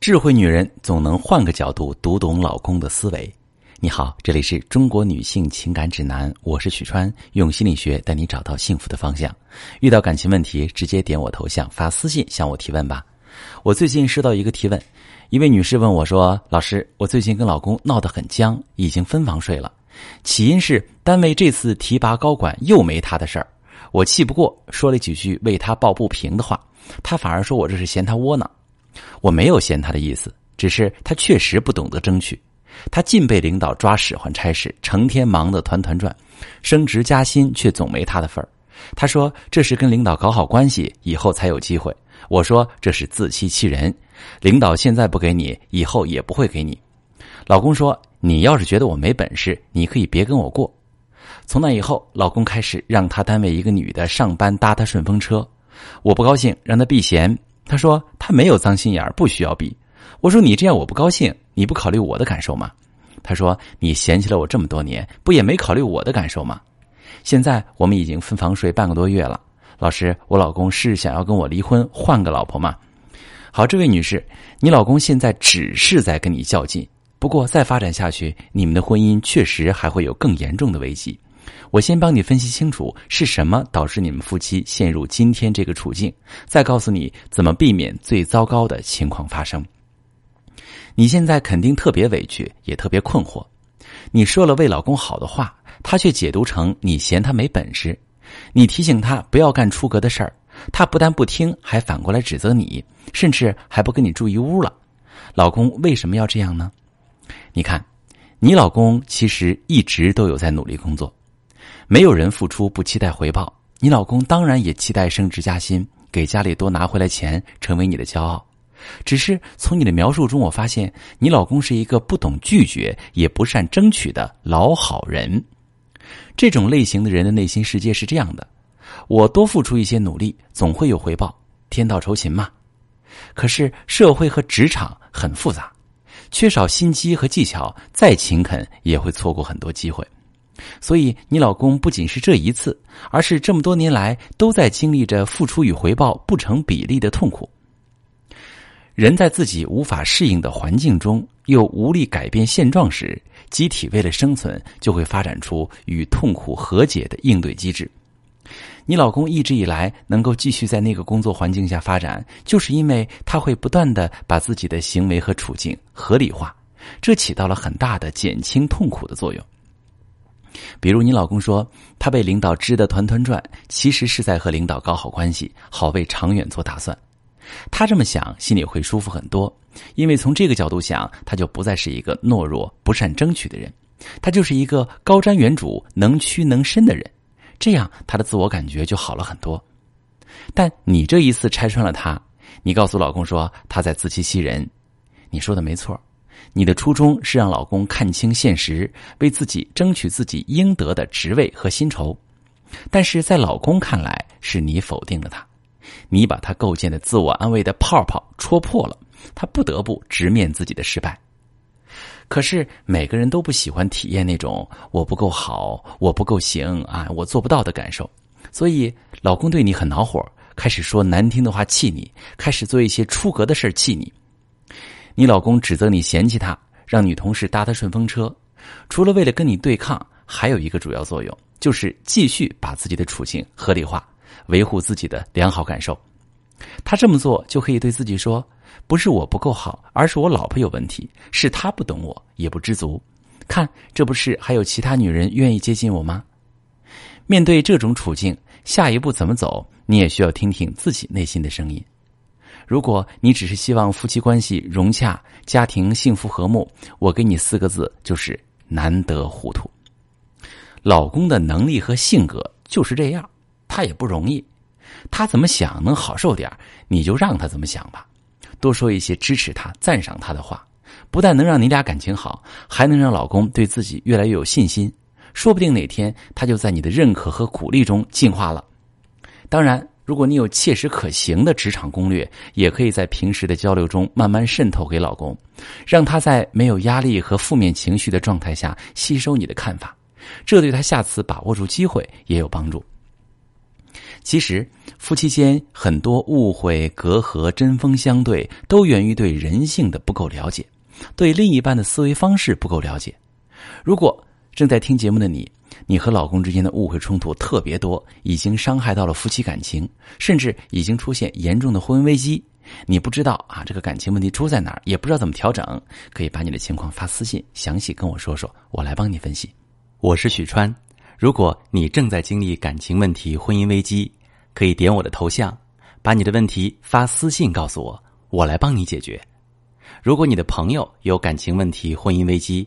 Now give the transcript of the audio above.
智慧女人总能换个角度读懂老公的思维。你好，这里是中国女性情感指南，我是许川，用心理学带你找到幸福的方向。遇到感情问题，直接点我头像发私信向我提问吧。我最近收到一个提问，一位女士问我说：“老师，我最近跟老公闹得很僵，已经分房睡了。起因是单位这次提拔高管又没他的事儿，我气不过，说了几句为他抱不平的话，他反而说我这是嫌他窝囊。”我没有嫌他的意思，只是他确实不懂得争取。他尽被领导抓使唤差事，成天忙得团团转，升职加薪却总没他的份儿。他说这是跟领导搞好关系以后才有机会。我说这是自欺欺人，领导现在不给你，以后也不会给你。老公说你要是觉得我没本事，你可以别跟我过。从那以后，老公开始让他单位一个女的上班搭他顺风车，我不高兴，让他避嫌。他说他没有脏心眼儿，不需要比。我说你这样我不高兴，你不考虑我的感受吗？他说你嫌弃了我这么多年，不也没考虑我的感受吗？现在我们已经分房睡半个多月了，老师，我老公是想要跟我离婚，换个老婆吗？好，这位女士，你老公现在只是在跟你较劲，不过再发展下去，你们的婚姻确实还会有更严重的危机。我先帮你分析清楚是什么导致你们夫妻陷入今天这个处境，再告诉你怎么避免最糟糕的情况发生。你现在肯定特别委屈，也特别困惑。你说了为老公好的话，他却解读成你嫌他没本事。你提醒他不要干出格的事儿，他不但不听，还反过来指责你，甚至还不跟你住一屋了。老公为什么要这样呢？你看，你老公其实一直都有在努力工作。没有人付出不期待回报，你老公当然也期待升职加薪，给家里多拿回来钱，成为你的骄傲。只是从你的描述中，我发现你老公是一个不懂拒绝也不善争取的老好人。这种类型的人的内心世界是这样的：我多付出一些努力，总会有回报，天道酬勤嘛。可是社会和职场很复杂，缺少心机和技巧，再勤恳也会错过很多机会。所以，你老公不仅是这一次，而是这么多年来都在经历着付出与回报不成比例的痛苦。人在自己无法适应的环境中，又无力改变现状时，机体为了生存，就会发展出与痛苦和解的应对机制。你老公一直以来能够继续在那个工作环境下发展，就是因为他会不断的把自己的行为和处境合理化，这起到了很大的减轻痛苦的作用。比如，你老公说他被领导支得团团转，其实是在和领导搞好关系，好为长远做打算。他这么想，心里会舒服很多，因为从这个角度想，他就不再是一个懦弱、不善争取的人，他就是一个高瞻远瞩、能屈能伸的人。这样，他的自我感觉就好了很多。但你这一次拆穿了他，你告诉老公说他在自欺欺人，你说的没错。你的初衷是让老公看清现实，为自己争取自己应得的职位和薪酬，但是在老公看来，是你否定了他，你把他构建的自我安慰的泡泡戳破了，他不得不直面自己的失败。可是每个人都不喜欢体验那种我不够好、我不够行啊、我做不到的感受，所以老公对你很恼火，开始说难听的话气你，开始做一些出格的事气你。你老公指责你嫌弃他，让女同事搭他顺风车，除了为了跟你对抗，还有一个主要作用，就是继续把自己的处境合理化，维护自己的良好感受。他这么做就可以对自己说：“不是我不够好，而是我老婆有问题，是他不懂我，也不知足。看，这不是还有其他女人愿意接近我吗？”面对这种处境，下一步怎么走？你也需要听听自己内心的声音。如果你只是希望夫妻关系融洽、家庭幸福和睦，我给你四个字，就是难得糊涂。老公的能力和性格就是这样，他也不容易。他怎么想能好受点你就让他怎么想吧。多说一些支持他、赞赏他的话，不但能让你俩感情好，还能让老公对自己越来越有信心。说不定哪天他就在你的认可和鼓励中进化了。当然。如果你有切实可行的职场攻略，也可以在平时的交流中慢慢渗透给老公，让他在没有压力和负面情绪的状态下吸收你的看法，这对他下次把握住机会也有帮助。其实，夫妻间很多误会、隔阂、针锋相对，都源于对人性的不够了解，对另一半的思维方式不够了解。如果正在听节目的你，你和老公之间的误会冲突特别多，已经伤害到了夫妻感情，甚至已经出现严重的婚姻危机，你不知道啊这个感情问题出在哪儿，也不知道怎么调整，可以把你的情况发私信，详细跟我说说，我来帮你分析。我是许川。如果你正在经历感情问题、婚姻危机，可以点我的头像，把你的问题发私信告诉我，我来帮你解决。如果你的朋友有感情问题、婚姻危机，